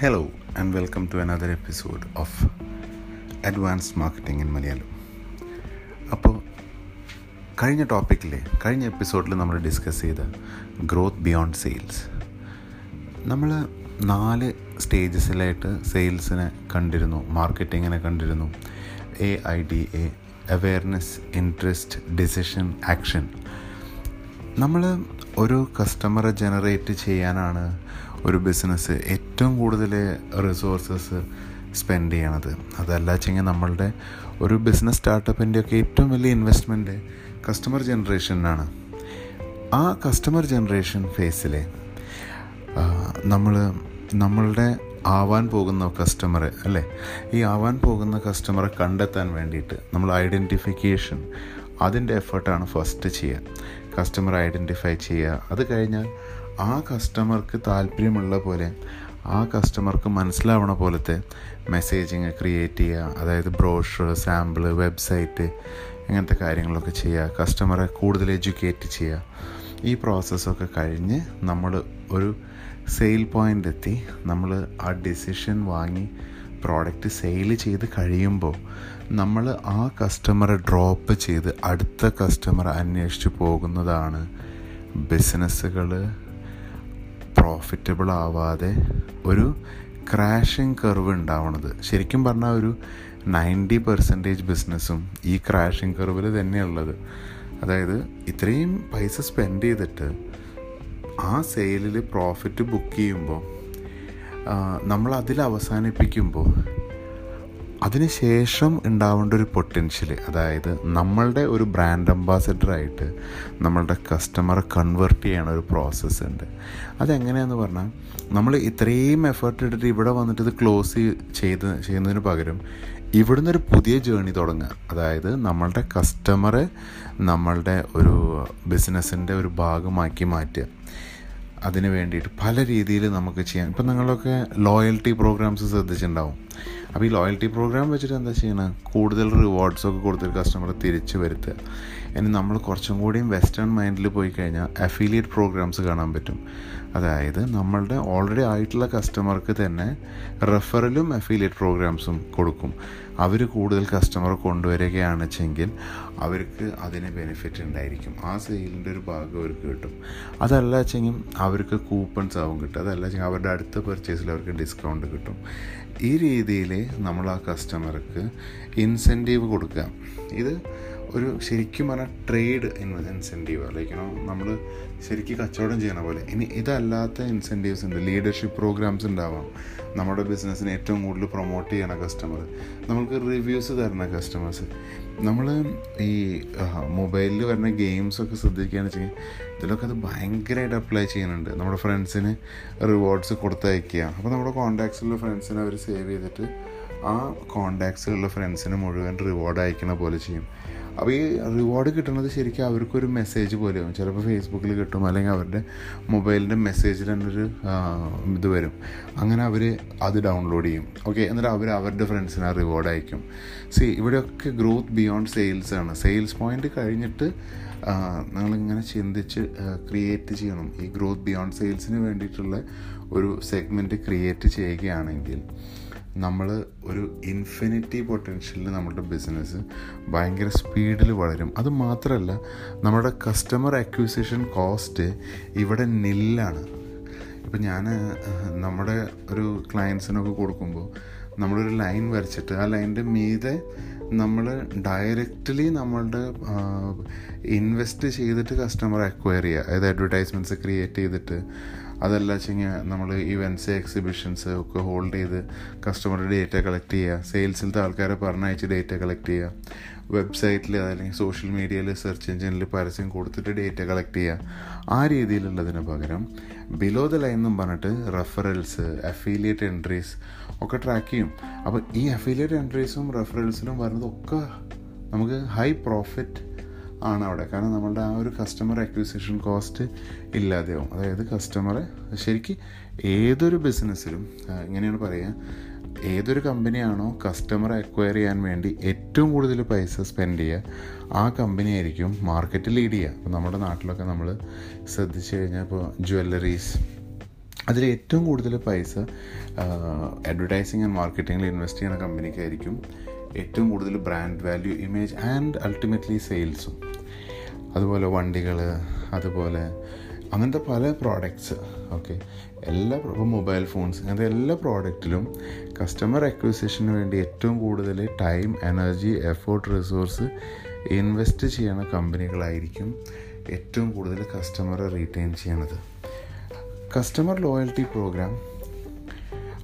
Hello and welcome to another episode of advance marketing in Malayalam അപ്പോൾ കഴിഞ്ഞ ടോപ്പിക്കിൽ കഴിഞ്ഞ എപ്പിസോഡിൽ നമ്മൾ ഡിസ്കസ് ചെയ്ത ഗ്രോത്ത് ബിയോണ്ട് സെയിൽസ് നമ്മൾ നാല് സ്റ്റേജസിലായിട്ട് സെയിൽസിനെ കണ്ടിരുന്നു മാർക്കറ്റിങ്ങിനെ കണ്ടിരുന്നു. A I D A awareness interest decision action നമ്മൾ ഒരു കസ്റ്റമറെ ജനറേറ്റ് ചെയ്യാനാണ് ഒരു ബിസിനസ് ഏറ്റവും കൂടുതൽ റിസോഴ്സസ് സ്പെൻഡ് ചെയ്യണത്. അതല്ല വെച്ചെങ്കിൽ നമ്മളുടെ ഒരു ബിസിനസ് സ്റ്റാർട്ടപ്പിന്റെയൊക്കെ ഏറ്റവും വലിയ ഇൻവെസ്റ്റ്മെന്റ് കസ്റ്റമർ ജനറേഷനാണ് ആ കസ്റ്റമർ ജനറേഷൻ ഫേസിൽ നമ്മൾ നമ്മളുടെ ആവാൻ പോകുന്ന കസ്റ്റമറെ അല്ലേ? ഈ ആവാൻ പോകുന്ന കസ്റ്റമറെ കണ്ടെത്താൻ വേണ്ടിയിട്ട് നമ്മൾ ഐഡന്റിഫിക്കേഷൻ അതിന്റെ എഫേർട്ടാണ് ഫസ്റ്റ് ചെയ്യുക. കസ്റ്റമർ ഐഡന്റിഫൈ ചെയ്യുക. അത് കഴിഞ്ഞാൽ ആ കസ്റ്റമർക്ക് താല്പര്യമുള്ള പോലെ ആ കസ്റ്റമർക്ക് മനസ്സിലാവണ പോലത്തെ മെസ്സേജിങ് ക്രിയേറ്റ് ചെയ്യുക. അതായത് ബ്രോഷർ സാമ്പിൾ വെബ്സൈറ്റ് ഇങ്ങനത്തെ കാര്യങ്ങളൊക്കെ ചെയ്യുക. കസ്റ്റമറെ കൂടുതൽ എഡ്യൂക്കേറ്റ് ചെയ്യുക. ഈ പ്രോസസ്സൊക്കെ കഴിഞ്ഞ് നമ്മൾ ഒരു സെയിൽ പോയിന്റ് എത്തി. നമ്മൾ ആ ഡിസിഷൻ വാങ്ങി പ്രോഡക്റ്റ് സെയിൽ ചെയ്ത് കഴിയുമ്പോൾ നമ്മൾ ആ കസ്റ്റമറെ ഡ്രോപ്പ് ചെയ്ത് അടുത്ത കസ്റ്റമർ അന്വേഷിച്ച് പോകുന്നതാണ് ബിസിനസ്സുകൾ പ്രോഫിറ്റബിൾ ആവാതെ ഒരു ക്രാഷിങ് കർവ് ഉണ്ടാവണത്. ശരിക്കും പറഞ്ഞാൽ ഒരു നയന്റി പെർസെന്റേജ് ബിസിനസ്സും ഈ ക്രാഷിങ് കർവിൽ തന്നെയുള്ളത്. അതായത് ഇത്രയും പൈസ സ്പെൻഡ് ചെയ്തിട്ട് ആ സെയിലിൽ പ്രോഫിറ്റ് ബുക്ക് ചെയ്യുമ്പോൾ നമ്മൾ അതിൽ അവസാനിപ്പിക്കുമ്പോൾ അതിന് ശേഷം ഉണ്ടാവേണ്ട ഒരു പൊട്ടൻഷ്യൽ അതായത് നമ്മളുടെ ഒരു ബ്രാൻഡ് അംബാസഡറായിട്ട് നമ്മളുടെ കസ്റ്റമറെ കൺവേർട്ട് ചെയ്യണ ഒരു പ്രോസസ്സ് ഉണ്ട്. അതെങ്ങനെയാണെന്ന് പറഞ്ഞാൽ നമ്മൾ ഇത്രയും എഫേർട്ട് എടുത്തിട്ട് ഇവിടെ വന്നിട്ട് ഇത് ക്ലോസ് ചെയ്ത് ചെയ്യുന്നതിന് പകരം ഇവിടുന്ന് ഒരു പുതിയ ജേണി തുടങ്ങുക. അതായത് നമ്മളുടെ കസ്റ്റമറെ നമ്മളുടെ ഒരു ബിസിനസ്സിന്റെ ഒരു ഭാഗമാക്കി മാറ്റുക. അതിന് വേണ്ടിയിട്ട് പല രീതിയിൽ നമുക്ക് ചെയ്യാം. ഇപ്പം നിങ്ങളൊക്കെ ലോയൽറ്റി പ്രോഗ്രാംസ് ശ്രദ്ധിച്ചിട്ടുണ്ടാവും. അപ്പോൾ ഈ ലോയൽറ്റി പ്രോഗ്രാം വെച്ചിട്ട് എന്താ ചെയ്യണം? കൂടുതൽ റിവാർഡ്സൊക്കെ കൊടുത്തിട്ട് കസ്റ്റമറെ തിരിച്ചു വരുത്തുക. ഇനി നമ്മൾ കുറച്ചും കൂടിയും വെസ്റ്റേൺ മൈൻഡിൽ പോയി കഴിഞ്ഞാൽ അഫിലിയേറ്റ് പ്രോഗ്രാംസ് കാണാൻ പറ്റും. അതായത് നമ്മളുടെ ഓൾറെഡി ആയിട്ടുള്ള കസ്റ്റമർക്ക് തന്നെ റെഫറലും അഫിലിയേറ്റ് പ്രോഗ്രാംസും കൊടുക്കും. അവർ കൂടുതൽ കസ്റ്റമർ കൊണ്ടുവരികയാണ് വെച്ചെങ്കിൽ അവർക്ക് അതിന് ബെനിഫിറ്റ് ഉണ്ടായിരിക്കും. ആ സെയിലിന്റെ ഒരു ഭാഗം അവർക്ക് കിട്ടും. അതല്ല വെച്ചെങ്കിൽ അവർക്ക് കൂപ്പൺസ് ആവും കിട്ടും അതല്ല വെച്ചെങ്കിൽ അവരുടെ അടുത്ത പെർച്ചേസിൽ അവർക്ക് ഡിസ്കൗണ്ട് കിട്ടും. ഈ രീതിയിൽ നമ്മൾ ആ കസ്റ്റമർക്ക് ഇൻസെന്റീവ് കൊടുക്കുക. ഇത് ഒരു ശരിക്കും പറഞ്ഞാൽ ട്രേഡ് ഇൻസെന്റീവ് ലൈക്ക് നമ്മൾ ശരിക്കും കച്ചവടം ചെയ്യണ പോലെ. ഇനി ഇതല്ലാത്ത ഇൻസെന്റീവ്സ് ഉണ്ട്. ലീഡർഷിപ്പ് പ്രോഗ്രാംസ് ഉണ്ടാവാം. നമ്മുടെ ബിസിനസ്സിനെ ഏറ്റവും കൂടുതൽ പ്രൊമോട്ട് ചെയ്യണ കസ്റ്റമർ നമുക്ക് റിവ്യൂസ് തരുന്ന കസ്റ്റമേഴ്സ് നമ്മൾ ഈ മൊബൈലിൽ വരുന്ന ഗെയിംസൊക്കെ ശ്രദ്ധിക്കുകയാണെന്ന് വെച്ചെങ്കിൽ ഇതിലൊക്കെ അത് ഭയങ്കരമായിട്ട് അപ്ലൈ ചെയ്യുന്നുണ്ട്. നമ്മുടെ ഫ്രണ്ട്സിന് റിവാർഡ്സ് കൊടുത്തയക്കുക. അപ്പോൾ നമ്മുടെ കോണ്ടാക്ട്സിലുള്ള ഫ്രണ്ട്സിനെ അവർ സേവ് ചെയ്തിട്ട് ആ കോണ്ടാക്ട്സിലുള്ള ഫ്രണ്ട്സിന് മുഴുവൻ റിവാർഡ് അയക്കണ പോലെ ചെയ്യും. അപ്പോൾ ഈ റിവാർഡ് കിട്ടുന്നത് ശരിക്കും അവർക്കൊരു മെസ്സേജ് പോലെയാവും ചിലപ്പോൾ ഫേസ്ബുക്കിൽ കിട്ടും അല്ലെങ്കിൽ അവരുടെ മൊബൈലിന്റെ മെസ്സേജിൽ തന്നെ ഒരു ഇത് വരും. അങ്ങനെ അവർ അത് ഡൗൺലോഡ് ചെയ്യും. ഓക്കെ എന്നിട്ട് അവർ അവരുടെ ഫ്രണ്ട്സിന് ആ റിവാർഡ് അയക്കും. സി ഇവിടെയൊക്കെ ഗ്രോത്ത് ബിയോണ്ട് സെയിൽസ് ആണ്. സെയിൽസ് പോയിന്റ് കഴിഞ്ഞിട്ട് നിങ്ങളിങ്ങനെ ചിന്തിച്ച് ക്രിയേറ്റ് ചെയ്യണം. ഈ ഗ്രോത്ത് ബിയോണ്ട് സെയിൽസിന് വേണ്ടിയിട്ടുള്ള ഒരു സെഗ്മെന്റ് ക്രിയേറ്റ് ചെയ്യുകയാണെങ്കിൽ നമ്മൾ ഒരു ഇൻഫിനിറ്റി പൊട്ടൻഷ്യലിൽ നമ്മുടെ ബിസിനസ് ഭയങ്കര സ്പീഡിൽ വളരും. അത് മാത്രമല്ല നമ്മുടെ കസ്റ്റമർ അക്വിസിഷൻ കോസ്റ്റ് ഇവിടെ നില്ലാണ് ഇപ്പം ഞാൻ നമ്മുടെ ഒരു ക്ലയൻസിനൊക്കെ കൊടുക്കുമ്പോൾ നമ്മളൊരു ലൈൻ വരച്ചിട്ട് ആ ലൈനിന്റെ മീതെ നമ്മൾ ഡയറക്റ്റ്ലി നമ്മളുടെ ഇൻവെസ്റ്റ് ചെയ്തിട്ട് കസ്റ്റമർ അക്വയർ ചെയ്യുക അതായത് അഡ്വർടൈസ്മെന്റ്സ് ക്രിയേറ്റ് ചെയ്തിട്ട് അതല്ല വെച്ചെങ്കിൽ നമ്മൾ ഇവന്റ്സ് എക്സിബിഷൻസ് ഒക്കെ ഹോൾഡ് ചെയ്ത് കസ്റ്റമറുടെ ഡേറ്റ കളക്ട് ചെയ്യുക. സെയിൽസിലത്തെ ആൾക്കാരെ പറഞ്ഞയച്ച് ഡേറ്റ കളക്ട് ചെയ്യുക. വെബ്സൈറ്റിൽ അല്ലെങ്കിൽ സോഷ്യൽ മീഡിയയിൽ സെർച്ച് എഞ്ചിനിൽ പരസ്യം കൊടുത്തിട്ട് ഡേറ്റ കളക്ട് ചെയ്യുക. ആ രീതിയിലുള്ളതിന് പകരം ബിലോ ദ ലൈൻ എന്നും പറഞ്ഞിട്ട് റെഫറൽസ് അഫീലിയേറ്റ് എൻട്രീസ് ഒക്കെ ട്രാക്ക് ചെയ്യും. അപ്പോൾ ഈ അഫീലിയേറ്റ് എൻട്രീസും റെഫറൽസിനും വരുന്നതൊക്കെ നമുക്ക് ഹൈ പ്രോഫിറ്റ് ആണ് അവിടെ. കാരണം നമ്മളുടെ ആ ഒരു കസ്റ്റമർ അക്വിസിഷൻ കോസ്റ്റ് ഇല്ലാതെയാവും. അതായത് കസ്റ്റമറെ ശരിക്ക് ഏതൊരു ബിസിനസ്സിലും ഇങ്ങനെയാണ് പറയുക ഏതൊരു കമ്പനിയാണോ കസ്റ്റമർ അക്വയർ ചെയ്യാൻ വേണ്ടി ഏറ്റവും കൂടുതൽ പൈസ സ്പെൻഡ് ചെയ്യുക ആ കമ്പനി ആയിരിക്കും മാർക്കറ്റ് ലീഡ് ചെയ്യുക. അപ്പോൾ നമ്മുടെ നാട്ടിലൊക്കെ നമ്മൾ ശ്രദ്ധിച്ചു കഴിഞ്ഞാൽ ഇപ്പോൾ ജ്വല്ലറീസ് അതിൽ ഏറ്റവും കൂടുതൽ പൈസ അഡ്വർടൈസിങ് ആൻഡ് മാർക്കറ്റിങ്ങിൽ ഇൻവെസ്റ്റ് ചെയ്യുന്ന കമ്പനിക്കായിരിക്കും ഏറ്റവും കൂടുതൽ brand value image and ultimately സെയിൽസും അതുപോലെ വണ്ടികൾ അതുപോലെ അങ്ങനത്തെ പല പ്രോഡക്റ്റ്സ് ഓക്കെ എല്ലാ ഇപ്പോൾ മൊബൈൽ ഫോൺസ് അങ്ങനത്തെ എല്ലാ പ്രോഡക്റ്റിലും കസ്റ്റമർ അക്വിസിഷന് വേണ്ടി ഏറ്റവും കൂടുതൽ time energy effort resource invest ചെയ്യുന്ന കമ്പനികളായിരിക്കും ഏറ്റവും കൂടുതൽ കസ്റ്റമറെ റീറ്റെയിൻ ചെയ്യണത്. കസ്റ്റമർ ലോയൽറ്റി പ്രോഗ്രാം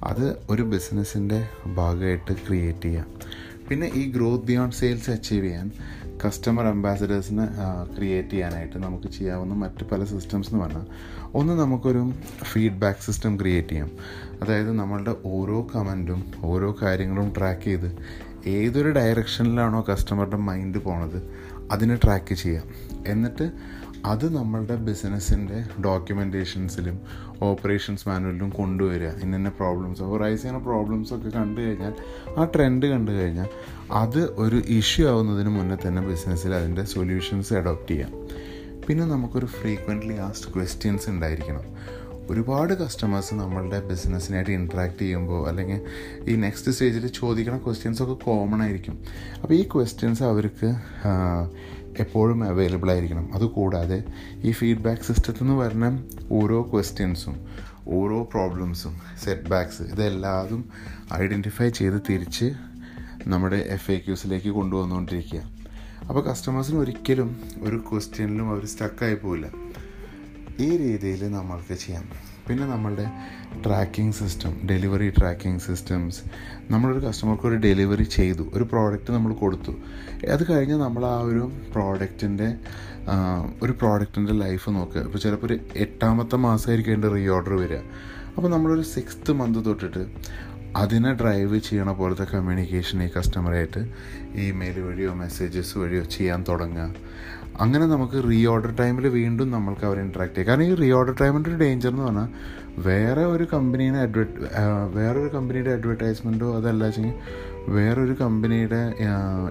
അത് ഒരു ബിസിനസ്സിന്റെ ഭാഗമായിട്ട് ക്രിയേറ്റ് ചെയ്യാം. പിന്നെ ഈ ഗ്രോത്ത് ബിയോണ്ട് സെയിൽസ് അച്ചീവ് ചെയ്യാൻ കസ്റ്റമർ അംബാസഡേഴ്സിന് ക്രിയേറ്റ് ചെയ്യാനായിട്ട് നമുക്ക് ചെയ്യാവുന്ന മറ്റ് പല സിസ്റ്റംസ് എന്ന് പറഞ്ഞാൽ ഒന്ന് നമുക്കൊരു ഫീഡ്ബാക്ക് സിസ്റ്റം ക്രിയേറ്റ് ചെയ്യാം. അതായത് നമ്മളുടെ ഓരോ കമന്റും ഓരോ കാര്യങ്ങളും ട്രാക്ക് ചെയ്ത് ഏതൊരു ഡയറക്ഷനിലാണോ കസ്റ്റമറുടെ മൈൻഡ് പോണത് അതിനെ ട്രാക്ക് ചെയ്യാം. എന്നിട്ട് അത് നമ്മളുടെ ബിസിനസ്സിന്റെ ഡോക്യുമെന്റേഷൻസിലും ഓപ്പറേഷൻസ് മാനുവലിലും കൊണ്ടുവരിക. ഇന്ന പ്രോബ്ലംസ് റൈസ് ചെയ്യുന്ന പ്രോബ്ലംസ് ഒക്കെ കണ്ടു കഴിഞ്ഞാൽ ആ ട്രെൻഡ് കണ്ടു കഴിഞ്ഞാൽ അത് ഒരു ഇഷ്യൂ ആവുന്നതിന് മുന്നേ തന്നെ ബിസിനസ്സിൽ അതിന്റെ സൊല്യൂഷൻസ് അഡോപ്റ്റ് ചെയ്യാം. പിന്നെ നമുക്കൊരു ഫ്രീക്വന്റ്ലി ആസ്ഡ് ക്വസ്റ്റ്യൻസ് ഉണ്ടായിരിക്കണം. ഒരുപാട് കസ്റ്റമേഴ്സ് നമ്മളുടെ ബിസിനസ്സിനായിട്ട് ഇൻട്രാക്ട് ചെയ്യുമ്പോൾ അല്ലെങ്കിൽ ഈ നെക്സ്റ്റ് സ്റ്റേജിൽ ചോദിക്കുന്ന ക്വസ്റ്റ്യൻസ് ഒക്കെ കോമൺ ആയിരിക്കും. അപ്പോൾ ഈ ക്വസ്റ്റ്യൻസ് അവർക്ക് എപ്പോഴും അവൈലബിൾ ആയിരിക്കണം. അതുകൂടാതെ ഈ ഫീഡ്ബാക്ക് സിസ്റ്റത്തിൽ നിന്ന് വരുന്ന ഓരോ ക്വസ്റ്റ്യൻസും ഓരോ പ്രോബ്ലംസും സെറ്റ് ബാക്ക്സ് ഇതെല്ലാതും ഐഡന്റിഫൈ ചെയ്ത് തിരിച്ച് നമ്മുടെ എഫ് എ ക്യൂസിലേക്ക് കൊണ്ടുവന്നുകൊണ്ടിരിക്കുക. അപ്പോൾ കസ്റ്റമേഴ്സിന് ഒരിക്കലും ഒരു ക്വസ്റ്റ്യനിലും അവർ സ്റ്റക്കായി പോവില്ല. ഈ രീതിയിൽ നമ്മൾക്ക് ചെയ്യാം. പിന്നെ നമ്മളുടെ tracking system delivery tracking systems നമ്മളൊരു കസ്റ്റമർക്ക് ഒരു ഡെലിവറി ചെയ്തു ഒരു പ്രോഡക്റ്റ് നമ്മൾ കൊടുത്തു. അത് കഴിഞ്ഞ് നമ്മൾ ആ ഒരു പ്രോഡക്റ്റിന്റെ ഒരു പ്രോഡക്റ്റിന്റെ ലൈഫ് നോക്കുക. ഇപ്പോൾ ചിലപ്പോൾ ഒരു എട്ടാമത്തെ മാസമായിരിക്കും അതിന്റെ റീ ഓർഡർ വരിക. അപ്പോൾ നമ്മളൊരു സിക്സ്ത് മന്ത് തൊട്ടിട്ട് അതിനെ ഡ്രൈവ് ചെയ്യണ പോലത്തെ കമ്മ്യൂണിക്കേഷൻ ഈ കസ്റ്റമറായിട്ട് ഇമെയിൽ വഴിയോ മെസ്സേജസ് വഴിയോ ചെയ്യാൻ തുടങ്ങുക. അങ്ങനെ നമുക്ക് റീ ഓർഡർ ടൈമിൽ വീണ്ടും നമ്മൾക്ക് അവരെ ഇൻട്രാക്ട് ചെയ്യാം. കാരണം ഈ റീ ഓർഡർ ടൈമിന്റെ ഒരു ഡേഞ്ചർ എന്ന് പറഞ്ഞാൽ വേറെ ഒരു കമ്പനീനെ അഡ്വർട്ട് ഒരു കമ്പനിയുടെ അഡ്വർടൈസ്മെന്റോ അതല്ല വെച്ചെങ്കിൽ വേറൊരു കമ്പനിയുടെ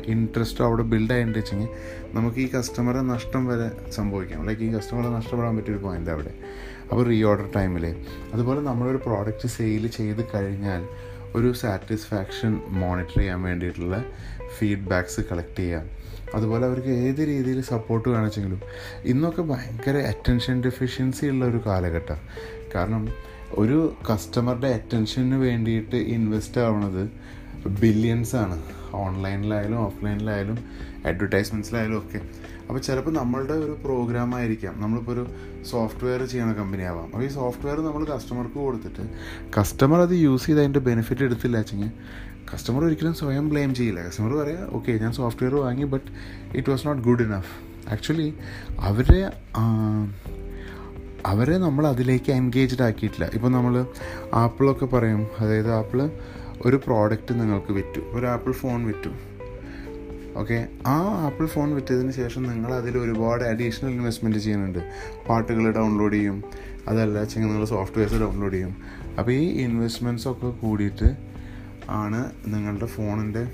ഇൻട്രസ്റ്റോ അവിടെ ബിൽഡ് ആയിട്ട് വെച്ചെങ്കിൽ നമുക്ക് ഈ കസ്റ്റമറെ നഷ്ടം വരെ സംഭവിക്കാം. ലൈക്ക് ഈ കസ്റ്റമറെ നഷ്ടപ്പെടാൻ പറ്റിയൊരു പോയിന്റ് അവിടെ. അപ്പോൾ റീ ഓർഡർ ടൈമിൽ അതുപോലെ നമ്മളൊരു പ്രോഡക്റ്റ് സെയിൽ ചെയ്ത് കഴിഞ്ഞാൽ ഒരു സാറ്റിസ്ഫാക്ഷൻ മോണിറ്റർ ചെയ്യാൻ വേണ്ടിയിട്ടുള്ള ഫീഡ്ബാക്ക്സ് കളക്ട് ചെയ്യാം. അതുപോലെ അവർക്ക് ഏത് രീതിയിൽ സപ്പോർട്ട് കാണിച്ചെങ്കിലും ഇന്നൊക്കെ ഭയങ്കര അറ്റൻഷൻ ഡെഫിഷ്യൻസി ഉള്ള ഒരു കാലഘട്ടം. കാരണം ഒരു കസ്റ്റമറുടെ അറ്റൻഷന് വേണ്ടിയിട്ട് ഇൻവെസ്റ്റ് ആവണത് ബില്യൻസ് ആണ്. ഓൺലൈനിലായാലും ഓഫ്ലൈനിലായാലും അഡ്വർടൈസ്മെന്റ്സിലായാലും ഒക്കെ. അപ്പോൾ ചിലപ്പോൾ നമ്മളുടെ ഒരു പ്രോഗ്രാം ആയിരിക്കാം. നമ്മളിപ്പോൾ ഒരു സോഫ്റ്റ്വെയർ ചെയ്യുന്ന കമ്പനി ആവാം. അപ്പോൾ ഈ സോഫ്റ്റ്വെയർ നമ്മൾ കസ്റ്റമർക്ക് കൊടുത്തിട്ട് കസ്റ്റമർ അത് യൂസ് ചെയ്ത് അതിന്റെ ബെനിഫിറ്റ് എടുത്തില്ല വെച്ചെങ്കിൽ കസ്റ്റമർ ഒരിക്കലും സ്വയം ബ്ലെയിം ചെയ്യില്ല. കസ്റ്റമർ പറയാം ഓക്കെ ഞാൻ സോഫ്റ്റ്വെയർ വാങ്ങി but it was not good enough actually അവരെ അവരെ നമ്മൾ അതിലേക്ക് എൻഗേജ്ഡ് ആക്കിയിട്ടില്ല. ഇപ്പോൾ നമ്മൾ ആപ്പിളൊക്കെ പറയും. അതായത് ആപ്പിൾ ഒരു പ്രോഡക്റ്റ് നിങ്ങൾക്ക് വിറ്റു. ഒരു ആപ്പിൾ ഫോൺ വിറ്റു. ഓക്കെ ആ ആപ്പിൾ ഫോൺ വിറ്റതിന് ശേഷം നിങ്ങൾ അതിൽ ഒരുപാട് അഡീഷണൽ ഇൻവെസ്റ്റ്മെന്റ് ചെയ്യുന്നുണ്ട്. പാട്ടുകൾ ഡൗൺലോഡ് ചെയ്യും. അതല്ല വെച്ചെങ്കിൽ നിങ്ങൾ സോഫ്റ്റ്വെയർസ് ഡൗൺലോഡ് ചെയ്യും. അപ്പോൾ ഈ ഇൻവെസ്റ്റ്മെന്റ്സ് ഒക്കെ കൂടിയിട്ട് ആണ് നിങ്ങളുടെ ഫോണിന്റെ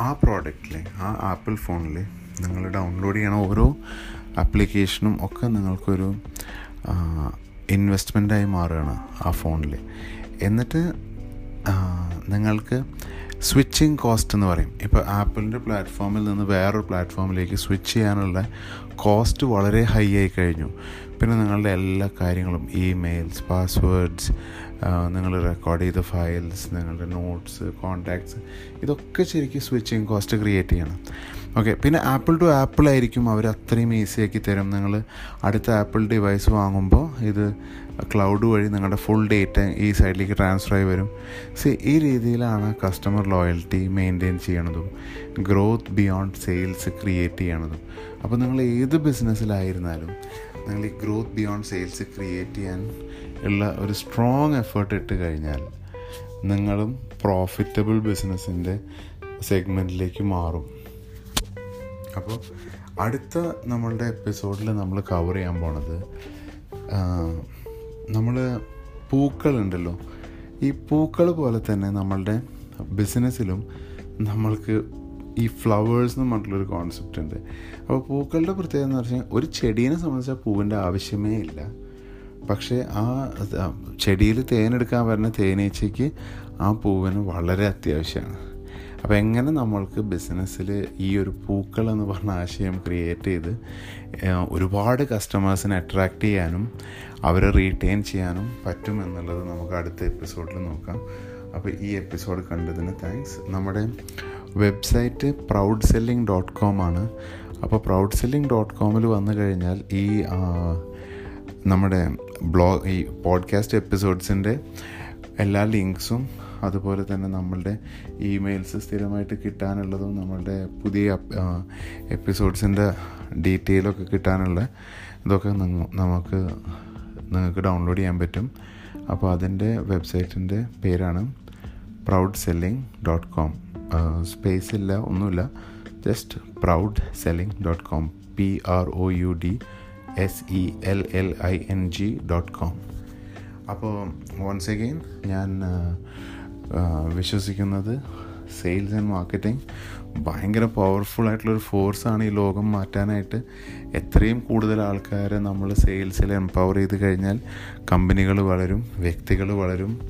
ആ പ്രോഡക്റ്റിൽ ആ ആപ്പിൾ ഫോണിൽ നിങ്ങൾ ഡൗൺലോഡ് ചെയ്യണ ഓരോ ആപ്ലിക്കേഷനും ഒക്കെ നിങ്ങൾക്കൊരു ഇൻവെസ്റ്റ്മെന്റായി മാറുകയാണ് ആ ഫോണിൽ എന്നിട്ട് നിങ്ങൾക്ക് സ്വിച്ചിങ് കോസ്റ്റ് എന്ന് പറയും. ഇപ്പോൾ ആപ്പിളിന്റെ പ്ലാറ്റ്ഫോമിൽ നിന്ന് വേറൊരു പ്ലാറ്റ്ഫോമിലേക്ക് സ്വിച്ച് ചെയ്യാനുള്ള കോസ്റ്റ് വളരെ ഹൈ ആയി കഴിഞ്ഞു. പിന്നെ നിങ്ങളുടെ എല്ലാ കാര്യങ്ങളും ഇമെയിൽസ് പാസ്വേഡ്സ് നിങ്ങൾ റെക്കോർഡ് ചെയ്ത ഫയൽസ് നിങ്ങളുടെ നോട്ട്സ് കോണ്ടാക്ട്സ് ഇതൊക്കെ ശരിക്കും സ്വിച്ചിങ് കോസ്റ്റ് ക്രിയേറ്റ് ചെയ്യണം. ഓക്കെ പിന്നെ ആപ്പിൾ ടു ആപ്പിൾ ആയിരിക്കും അവർ അത്രയും ഈസിയാക്കി തരും. നിങ്ങൾ അടുത്ത ആപ്പിൾ ഡിവൈസ് വാങ്ങുമ്പോൾ ഇത് ക്ലൗഡ് വഴി നിങ്ങളുടെ ഫുൾ ഡേറ്റ ഈ സൈഡിലേക്ക് ട്രാൻസ്ഫർ ആയി വരും. സി ഈ രീതിയിലാണ് കസ്റ്റമർ ലോയൽറ്റി മെയിന്റെയിൻ ചെയ്യണതും ഗ്രോത്ത് ബിയോണ്ട് സെയിൽസ് ക്രിയേറ്റ് ചെയ്യണതും. അപ്പോൾ നിങ്ങൾ ഏത് ബിസിനസ്സിലായിരുന്നാലും നിങ്ങൾ ഈ ഗ്രോത്ത് ബിയോണ്ട് സെയിൽസ് ക്രിയേറ്റ് ചെയ്യാൻ ഉള്ള ഒരു സ്ട്രോങ് എഫേർട്ട് ഇട്ട് കഴിഞ്ഞാൽ നിങ്ങളും പ്രോഫിറ്റബിൾ ബിസിനസ്സിന്റെ സെഗ്മെന്റിലേക്ക് മാറും. അപ്പോൾ അടുത്ത നമ്മളുടെ എപ്പിസോഡിൽ നമ്മൾ കവർ ചെയ്യാൻ പോണത് നമ്മൾ പൂക്കളുണ്ടല്ലോ. ഈ പൂക്കൾ പോലെ തന്നെ നമ്മളുടെ ബിസിനസ്സിലും നമ്മൾക്ക് ഈ ഫ്ലവേഴ്സ് എന്ന് പറഞ്ഞിട്ടുള്ളൊരു കോൺസെപ്റ്റ് ഉണ്ട്. അപ്പോൾ പൂക്കളുടെ പ്രത്യേകത എന്ന് പറഞ്ഞാൽ ഒരു ചെടീനെ സംബന്ധിച്ചാൽ പൂവിന്റെ ആവശ്യമേ ഇല്ല. പക്ഷേ ആ ചെടിയിൽ തേനെടുക്കാൻ വരുന്ന തേനീച്ചയ്ക്ക് ആ പൂവിന് വളരെ അത്യാവശ്യമാണ്. അപ്പോൾ എങ്ങനെ നമ്മൾക്ക് ബിസിനസ്സിൽ ഈ ഒരു പൂക്കൾ എന്ന് പറഞ്ഞ ആശയം ക്രിയേറ്റ് ചെയ്ത് ഒരുപാട് കസ്റ്റമേഴ്സിനെ അട്രാക്റ്റ് ചെയ്യാനും അവരെ റീറ്റെയിൻ ചെയ്യാനും പറ്റും എന്നുള്ളത് നമുക്ക് അടുത്ത എപ്പിസോഡിൽ നോക്കാം. അപ്പോൾ ഈ എപ്പിസോഡ് കണ്ടതിന് താങ്ക്സ് നമ്മുടെ website proud selling dot com ആണ്. അപ്പോൾ പ്രൗഡ് സെല്ലിംഗ് ഡോട്ട് കോമിൽ വന്നു കഴിഞ്ഞാൽ ഈ നമ്മുടെ ബ്ലോഗ് ഈ പോഡ്കാസ്റ്റ് എപ്പിസോഡ്സിന്റെ എല്ലാ ലിങ്ക്സും അതുപോലെ തന്നെ നമ്മളുടെ ഇമെയിൽസ് സ്ഥിരമായിട്ട് കിട്ടാനുള്ളതും നമ്മളുടെ പുതിയ എപ്പിസോഡ്സിന്റെ ഡീറ്റെയിലൊക്കെ കിട്ടാനുള്ള ഇതൊക്കെ നമുക്ക് നിങ്ങൾക്ക് ഡൗൺലോഡ് ചെയ്യാൻ പറ്റും. അപ്പോൾ അതിന്റെ വെബ്സൈറ്റിന്റെ പേരാണ് proud selling dot com space ഇല്ല ഒന്നുമില്ല. Just proud selling dot com P R O U D S E L L I N G dot com അപ്പോൾ വൺസ് അഗെയിൻ ഞാൻ വിശ്വസിക്കുന്നത്. സെയിൽസ് ആൻഡ് മാർക്കറ്റിംഗ് ഭയങ്കര പവർഫുൾ ആയിട്ടുള്ളൊരു ഫോഴ്സാണ് ഈ ലോകം മാറ്റാനായിട്ട്. എത്രയും കൂടുതൽ ആൾക്കാരെ നമ്മൾ സെയിൽസിൽ എംപവർ ചെയ്ത് കഴിഞ്ഞാൽ കമ്പനികൾ വളരും വ്യക്തികൾ വളരും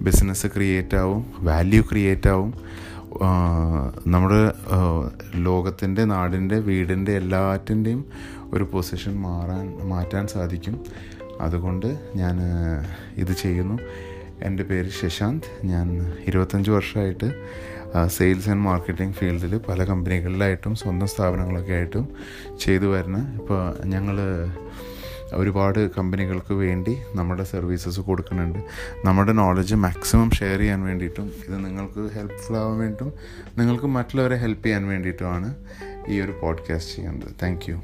ബിസിനസ് ക്രിയേറ്റ് ആവും വാല്യൂ ക്രിയേറ്റ് ആവും. നമ്മുടെ ലോകത്തിന്റെ നാടിന്റെ വീടിന്റെ എല്ലാറ്റിന്റെയും ഒരു പൊസിഷൻ മാറാൻ മാറ്റാൻ സാധിക്കും. അതുകൊണ്ട് ഞാൻ ഇത് ചെയ്യുന്നു. എന്റെ പേര് ശശാന്ത്. ഞാൻ ഇരുപത്തഞ്ച് വർഷമായിട്ട് സെയിൽസ് ആൻഡ് മാർക്കറ്റിംഗ് ഫീൽഡിൽ പല കമ്പനികളിലായിട്ടും സ്വന്തം സ്ഥാപനങ്ങളൊക്കെ ആയിട്ടും ചെയ്തു വരുന്ന ഇപ്പോൾ ഞങ്ങൾ ഒരുപാട് കമ്പനികൾക്ക് വേണ്ടി നമ്മുടെ സർവീസസ് കൊടുക്കുന്നുണ്ട്. നമ്മുടെ നോളജ് മാക്സിമം ഷെയർ ചെയ്യാൻ വേണ്ടിയിട്ടും ഇത് നിങ്ങൾക്ക് ഹെൽപ്ഫുൾ ആവാൻ വേണ്ടിയിട്ടും നിങ്ങൾക്ക് മറ്റുള്ളവരെ ഹെൽപ്പ് ചെയ്യാൻ വേണ്ടിയിട്ടുമാണ് ഈ ഒരു പോഡ്കാസ്റ്റ് ചെയ്യുന്നത്. താങ്ക്